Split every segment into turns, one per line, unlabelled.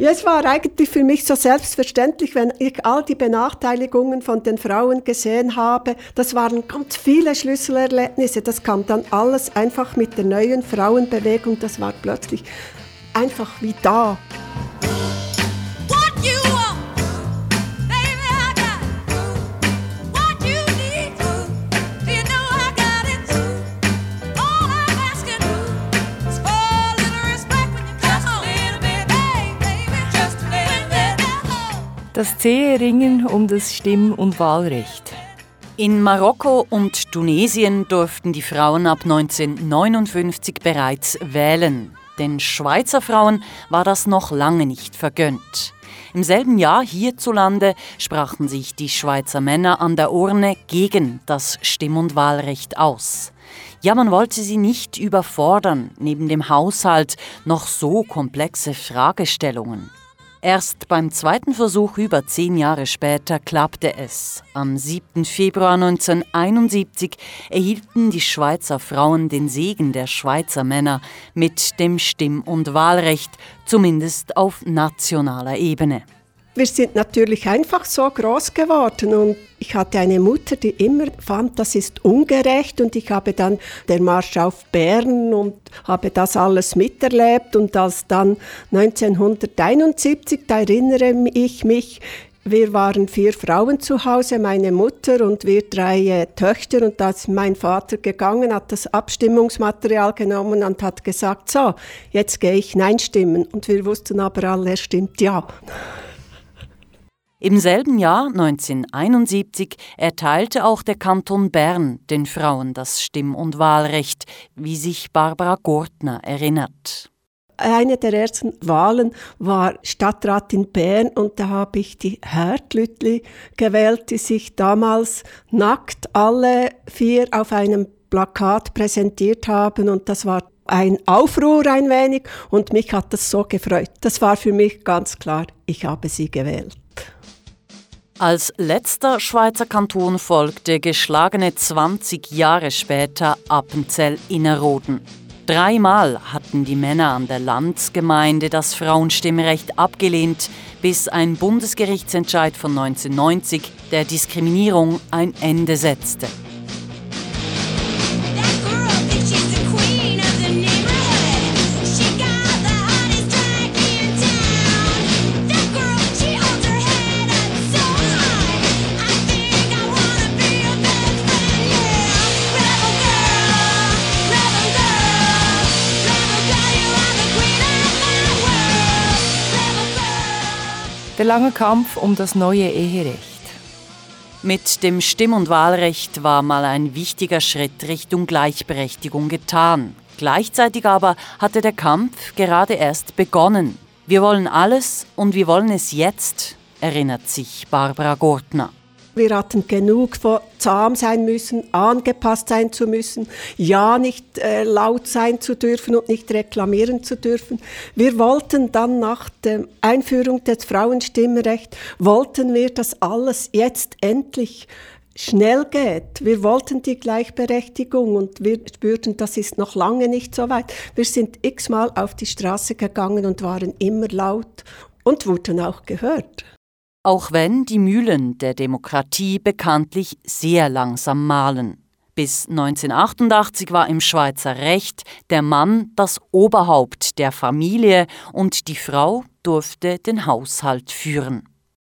Ja, es war eigentlich für mich so selbstverständlich, wenn ich all die Benachteiligungen von den Frauen gesehen habe. Das waren ganz viele Schlüsselerlebnisse. Das kam dann alles einfach mit der neuen Frauenbewegung. Das war plötzlich einfach wie da.
Das zähe Ringen um das Stimm- und Wahlrecht.
In Marokko und Tunesien durften die Frauen ab 1959 bereits wählen. Den Schweizer Frauen war das noch lange nicht vergönnt. Im selben Jahr hierzulande sprachen sich die Schweizer Männer an der Urne gegen das Stimm- und Wahlrecht aus. Ja, man wollte sie nicht überfordern, neben dem Haushalt noch so komplexe Fragestellungen. Erst beim zweiten Versuch über zehn Jahre später klappte es. Am 7. Februar 1971 erhielten die Schweizer Frauen den Segen der Schweizer Männer mit dem Stimm- und Wahlrecht, zumindest auf nationaler Ebene.
Wir sind natürlich einfach so groß geworden und ich hatte eine Mutter, die immer fand, das ist ungerecht und ich habe dann der Marsch auf Bern und habe das alles miterlebt und als dann 1971, da erinnere ich mich, wir waren vier Frauen zu Hause, meine Mutter und wir drei äh, Töchter. Und da ist mein Vater gegangen, hat das Abstimmungsmaterial genommen und hat gesagt, so, jetzt gehe ich Nein stimmen. Und wir wussten aber alle, er stimmt Ja.
Im selben Jahr 1971 erteilte auch der Kanton Bern den Frauen das Stimm- und Wahlrecht, wie sich Barbara Gortner erinnert.
Eine der ersten Wahlen war Stadtrat in Bern und da habe ich die Hertlütli gewählt, die sich damals nackt alle vier auf einem Plakat präsentiert haben und das war ein Aufruhr ein wenig und mich hat das so gefreut. Das war für mich ganz klar, ich habe sie gewählt.
Als letzter Schweizer Kanton folgte geschlagene 20 Jahre später Appenzell-Innerrhoden. Dreimal hatten die Männer an der Landsgemeinde das Frauenstimmrecht abgelehnt, bis ein Bundesgerichtsentscheid von 1990 der Diskriminierung ein Ende setzte.
Der lange Kampf um das neue Eherecht.
Mit dem Stimm- und Wahlrecht war mal ein wichtiger Schritt Richtung Gleichberechtigung getan. Gleichzeitig aber hatte der Kampf gerade erst begonnen. Wir wollen alles und wir wollen es jetzt, erinnert sich Barbara Gortner.
Wir hatten genug von zahm sein müssen, angepasst sein zu müssen, ja nicht äh, laut sein zu dürfen und nicht reklamieren zu dürfen. Wir wollten dann nach der Einführung des Frauenstimmrechts, wollten wir, dass alles jetzt endlich schnell geht. Wir wollten die Gleichberechtigung und wir spürten, das ist noch lange nicht so weit. Wir sind x-mal auf die Straße gegangen und waren immer laut und wurden auch gehört.
Auch wenn die Mühlen der Demokratie bekanntlich sehr langsam mahlen. Bis 1988 war im Schweizer Recht der Mann das Oberhaupt der Familie und die Frau durfte den Haushalt führen.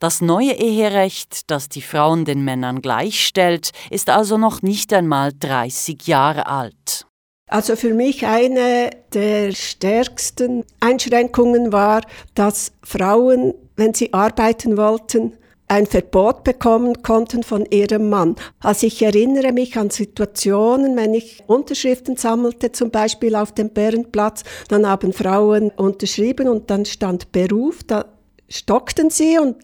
Das neue Eherecht, das die Frauen den Männern gleichstellt, ist also noch nicht einmal 30 Jahre alt.
Also für mich eine der stärksten Einschränkungen war, dass Frauen, wenn sie arbeiten wollten, ein Verbot bekommen konnten von ihrem Mann. Also ich erinnere mich an Situationen, wenn ich Unterschriften sammelte, zum Beispiel auf dem Bärenplatz, dann haben Frauen unterschrieben und dann stand Beruf, da stockten sie und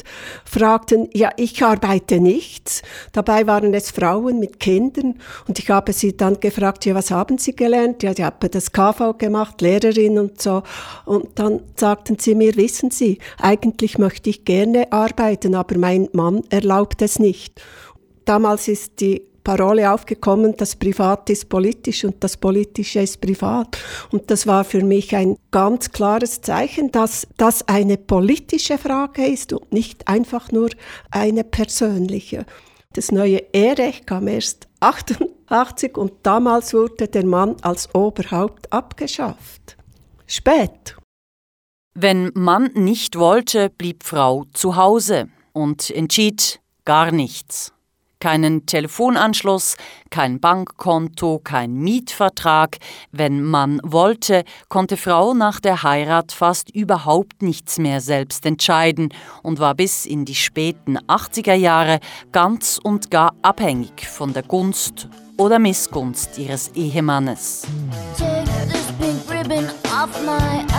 fragten, ja, ich arbeite nichts. Dabei waren es Frauen mit Kindern und ich habe sie dann gefragt, ja, was haben sie gelernt? Ja, ich habe das KV gemacht, Lehrerin und so. Und dann sagten sie mir, wissen Sie, eigentlich möchte ich gerne arbeiten, aber mein Mann erlaubt es nicht. Damals ist die Parole aufgekommen, das Privat ist politisch und das Politische ist privat. Und das war für mich ein ganz klares Zeichen, dass das eine politische Frage ist und nicht einfach nur eine persönliche. Das neue Eherecht kam erst 88 und damals wurde der Mann als Oberhaupt abgeschafft. Spät.
Wenn Mann nicht wollte, blieb Frau zu Hause und entschied gar nichts keinen Telefonanschluss, kein Bankkonto, kein Mietvertrag. Wenn man wollte, konnte Frau nach der Heirat fast überhaupt nichts mehr selbst entscheiden und war bis in die späten 80er Jahre ganz und gar abhängig von der Gunst oder Missgunst ihres Ehemannes. Take this pink ribbon off my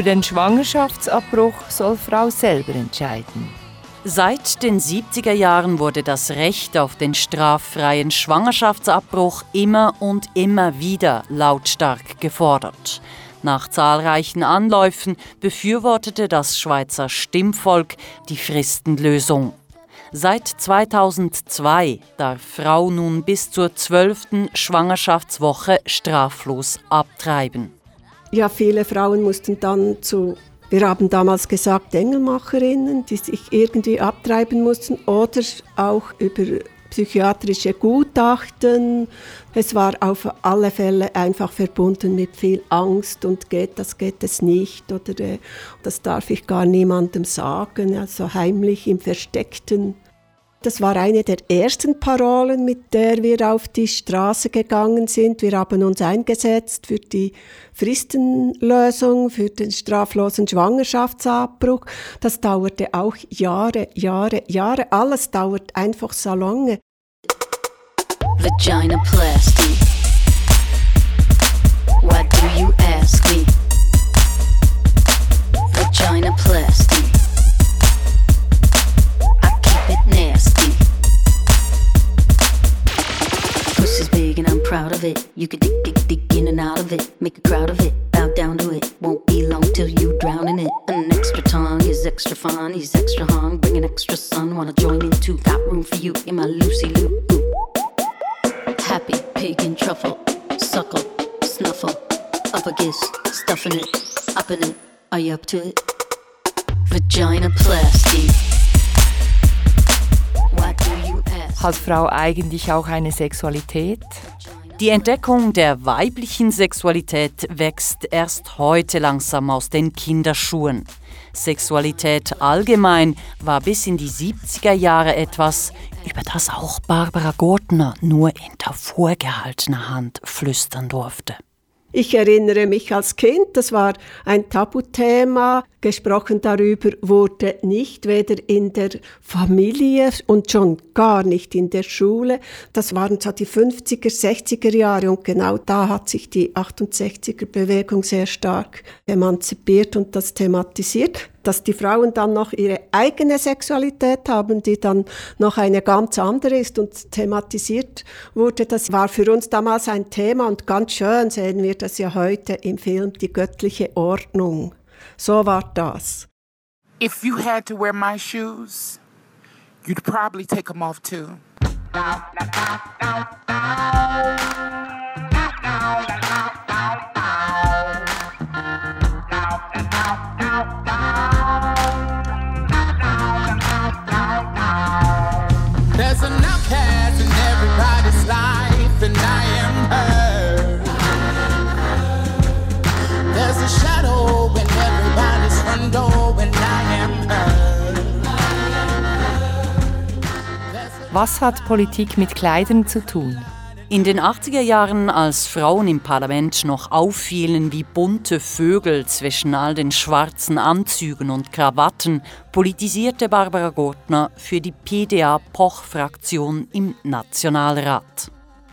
Über den Schwangerschaftsabbruch soll Frau selber entscheiden.
Seit den 70er Jahren wurde das Recht auf den straffreien Schwangerschaftsabbruch immer und immer wieder lautstark gefordert. Nach zahlreichen Anläufen befürwortete das Schweizer Stimmvolk die Fristenlösung. Seit 2002 darf Frau nun bis zur zwölften Schwangerschaftswoche straflos abtreiben.
Ja, viele Frauen mussten dann zu, wir haben damals gesagt, Engelmacherinnen, die sich irgendwie abtreiben mussten oder auch über psychiatrische Gutachten. Es war auf alle Fälle einfach verbunden mit viel Angst und geht das, geht es nicht oder äh, das darf ich gar niemandem sagen, also heimlich im Versteckten. Das war eine der ersten Parolen, mit der wir auf die Straße gegangen sind. Wir haben uns eingesetzt für die Fristenlösung, für den straflosen Schwangerschaftsabbruch. Das dauerte auch Jahre, Jahre, Jahre. Alles dauert einfach so lange. Vagina plasty. Why do you ask me? Vagina plasty. Proud of it. You could dig, dig, dig in and out of it. Make a crowd of it, bow down to it. Won't be long till you drown in it. An extra tongue is extra fun. He's extra hung, bring an extra son. Wanna join in too? Got room for you in my Lucy Lou. Happy pig and truffle, suckle, snuffle. Up a kiss, stuffing it, up in it. Are you up to it? Vagina plastic. What do you ask? Hat Frau eigentlich auch eine Sexualität?
Die Entdeckung der weiblichen Sexualität wächst erst heute langsam aus den Kinderschuhen. Sexualität allgemein war bis in die 70er Jahre etwas, über das auch Barbara Gortner nur in der vorgehaltener Hand flüstern durfte.
Ich erinnere mich als Kind, das war ein Tabuthema. Gesprochen darüber wurde nicht, weder in der Familie und schon gar nicht in der Schule. Das waren so die 50er, 60er Jahre und genau da hat sich die 68er Bewegung sehr stark emanzipiert und das thematisiert dass die Frauen dann noch ihre eigene Sexualität haben, die dann noch eine ganz andere ist und thematisiert wurde. Das war für uns damals ein Thema und ganz schön sehen wir das ja heute im Film Die göttliche Ordnung. So war das. If you had to wear my shoes, you'd probably take them off too.
Was hat Politik mit Kleidern zu tun?
In den 80er Jahren, als Frauen im Parlament noch auffielen wie bunte Vögel zwischen all den schwarzen Anzügen und Krawatten, politisierte Barbara Gortner für die PDA-Poch-Fraktion im Nationalrat.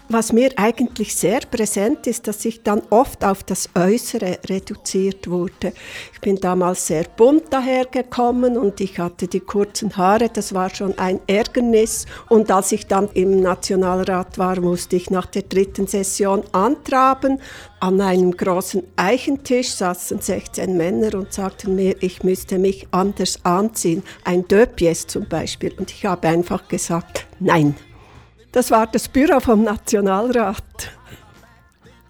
Was mir eigentlich sehr präsent ist, dass ich dann oft auf das Äußere reduziert wurde. Ich bin damals sehr bunt dahergekommen und ich hatte die kurzen Haare, das war schon ein Ärgernis. Und als ich dann im Nationalrat war, musste ich nach der dritten Session antraben. An einem großen Eichentisch saßen 16 Männer und sagten mir, ich müsste mich anders anziehen, ein Döpies zum Beispiel. Und ich habe einfach gesagt, nein. Das war das Büro vom Nationalrat.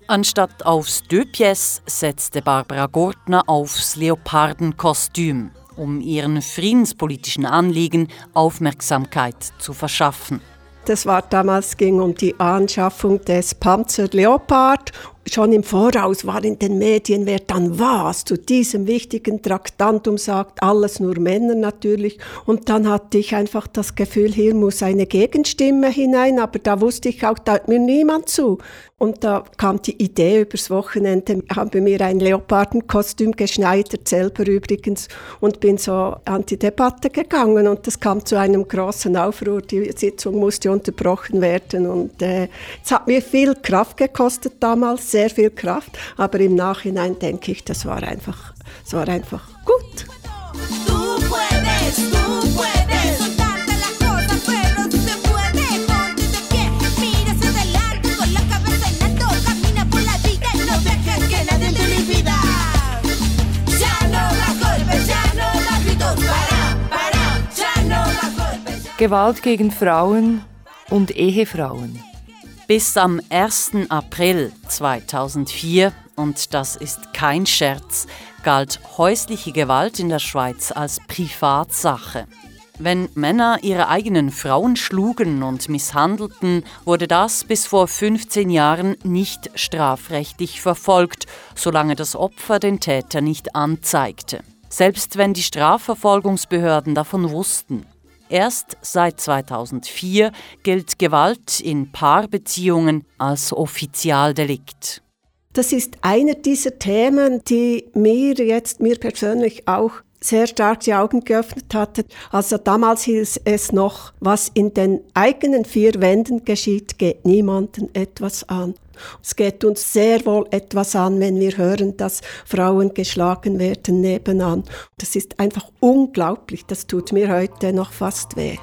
Anstatt aufs Deux setzte Barbara Gortner aufs Leopardenkostüm, um ihren friedenspolitischen Anliegen Aufmerksamkeit zu verschaffen.
Das war damals ging um die Anschaffung des Panzer Leopard schon im Voraus war in den Medien, wer dann was zu diesem wichtigen Traktantum sagt, alles nur Männer natürlich. Und dann hatte ich einfach das Gefühl, hier muss eine Gegenstimme hinein, aber da wusste ich auch, da hört mir niemand zu. Und da kam die Idee übers Wochenende, habe mir ein Leopardenkostüm geschneidert, selber übrigens, und bin so an die Debatte gegangen. Und das kam zu einem großen Aufruhr. Die Sitzung musste unterbrochen werden. Und äh, es hat mir viel Kraft gekostet damals, sehr viel Kraft. Aber im Nachhinein denke ich, das war einfach, das war einfach gut.
Gewalt gegen Frauen und Ehefrauen.
Bis am 1. April 2004, und das ist kein Scherz, galt häusliche Gewalt in der Schweiz als Privatsache. Wenn Männer ihre eigenen Frauen schlugen und misshandelten, wurde das bis vor 15 Jahren nicht strafrechtlich verfolgt, solange das Opfer den Täter nicht anzeigte. Selbst wenn die Strafverfolgungsbehörden davon wussten. Erst seit 2004 gilt Gewalt in Paarbeziehungen als Offizialdelikt.
Das ist einer dieser Themen, die mir jetzt, mir persönlich auch sehr stark die Augen geöffnet hatte. Also damals hieß es noch, was in den eigenen vier Wänden geschieht, geht niemanden etwas an. Es geht uns sehr wohl etwas an, wenn wir hören, dass Frauen geschlagen werden nebenan. Das ist einfach unglaublich. Das tut mir heute noch fast weh.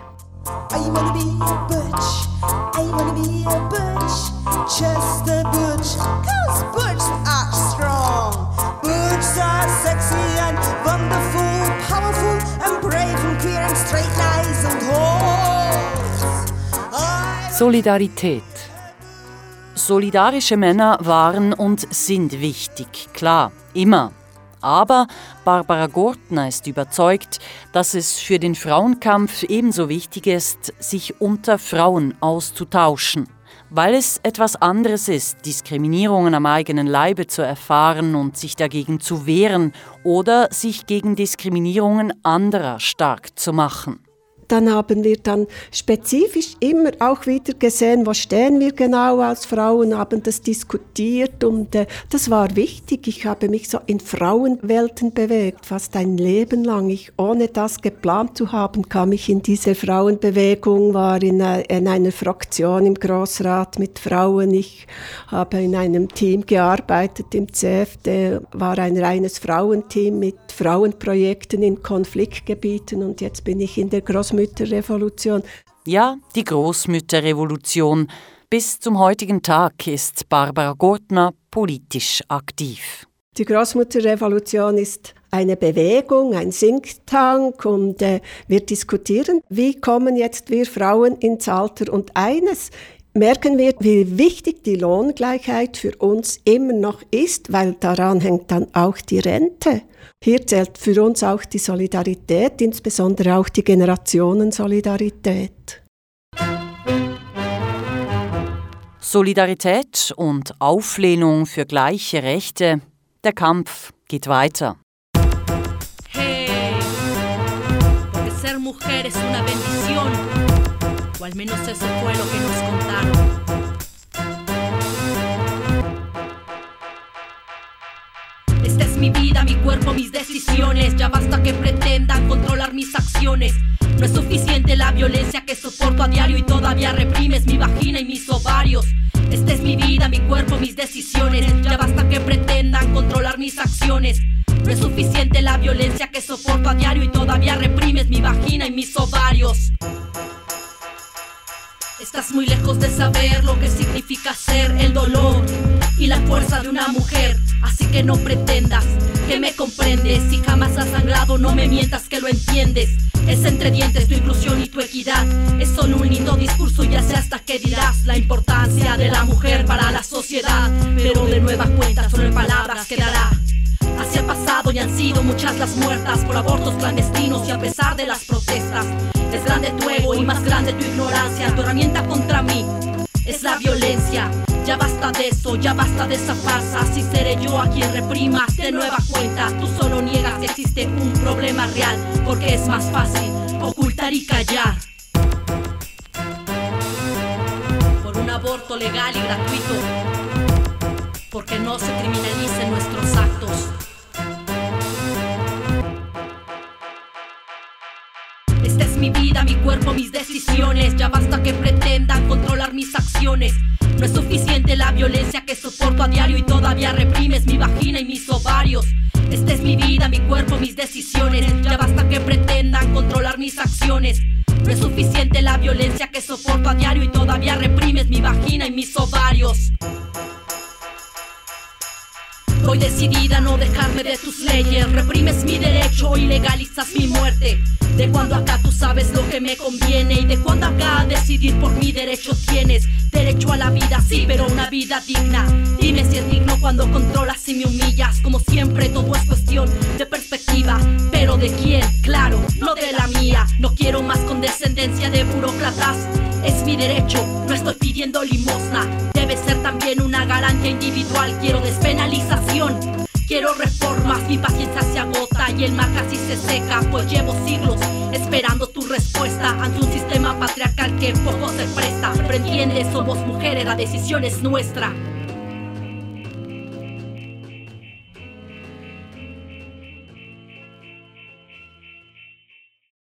I wanna be a butch, I wanna be a butch, just a butch, cause butch are strong. Butch are sexy and wonderful,
Solidarität
Solidarische Männer waren und sind wichtig, klar, immer. Aber Barbara Gortner ist überzeugt, dass es für den Frauenkampf ebenso wichtig ist, sich unter Frauen auszutauschen. Weil es etwas anderes ist, Diskriminierungen am eigenen Leibe zu erfahren und sich dagegen zu wehren oder sich gegen Diskriminierungen anderer stark zu machen
dann haben wir dann spezifisch immer auch wieder gesehen, wo stehen wir genau als Frauen, haben das diskutiert und äh, das war wichtig. Ich habe mich so in Frauenwelten bewegt, fast ein Leben lang. Ich, ohne das geplant zu haben, kam ich in diese Frauenbewegung, war in, äh, in einer Fraktion im Grossrat mit Frauen. Ich habe in einem Team gearbeitet im CFD, war ein reines Frauenteam mit Frauenprojekten in Konfliktgebieten und jetzt bin ich in der Großmutter Großmütterrevolution.
Ja, die Großmütterrevolution. Bis zum heutigen Tag ist Barbara Gortner politisch aktiv.
Die Großmutterrevolution ist eine Bewegung, ein Think Tank und äh, wir diskutieren, wie kommen jetzt wir Frauen ins Alter. Und eines merken wir, wie wichtig die Lohngleichheit für uns immer noch ist, weil daran hängt dann auch die Rente. Hier zählt für uns auch die Solidarität, insbesondere auch die Generationensolidarität.
Solidarität und Auflehnung für gleiche Rechte, der Kampf geht weiter. Hey, ser mujer es una bendición, o al menos eso fue lo que nos contaron. Ya basta que pretendan controlar mis acciones. No es suficiente la violencia que soporto a diario y todavía reprimes mi vagina y mis ovarios.
Estás muy lejos de saber lo que significa ser el dolor y la fuerza de una mujer. Así que no pretendas que me comprendes. Si jamás has sangrado, no me mientas que lo entiendes. Es entre dientes tu inclusión y tu equidad. Es solo un lindo discurso, ya sé hasta qué dirás. La importancia de la mujer para la sociedad. Pero de nueva cuenta, solo en palabras quedará. Así ha pasado y han sido muchas las muertas por abortos clandestinos y a pesar de las protestas. Es grande tu ego y más grande tu ignorancia. Tu herramienta contra mí es la violencia. Ya basta de eso, ya basta de esa farsa. Así seré yo a quien reprimas de nueva cuenta. Tú solo niegas que existe un problema real, porque es más fácil ocultar y callar. Por un aborto legal y gratuito, porque no se criminalicen nuestros actos. Esta es mi vida, mi cuerpo, mis decisiones. Ya basta que pretendan controlar mis acciones. No es suficiente la violencia que soporto a diario y todavía reprimes mi vagina y mis ovarios. Esta es mi vida, mi cuerpo, mis decisiones. Ya basta que pretendan controlar mis acciones. No es suficiente la violencia que soporto a diario y todavía reprimes mi vagina y mis ovarios. Voy decidida a no dejarme de tus leyes. Reprimes mi derecho y legalizas mi muerte. De cuando acá tú sabes lo que me conviene y de cuando acá decidir por mi derecho tienes. Derecho a la vida, sí, pero una vida digna. Dime si es digno cuando controlas y me humillas. Como siempre, todo es cuestión de perspectiva. Pero de quién, claro, no de la mía. No quiero más condescendencia de burócratas. Es mi derecho, no estoy pidiendo limosna. Debe ser también una garantía individual. Quiero despenalización. Quiero reformas, mi paciencia se agota y el mar casi se seca, pues llevo siglos esperando tu respuesta ante un sistema patriarcal que poco se presta. Pero entiendes, somos mujeres, la decisión es nuestra.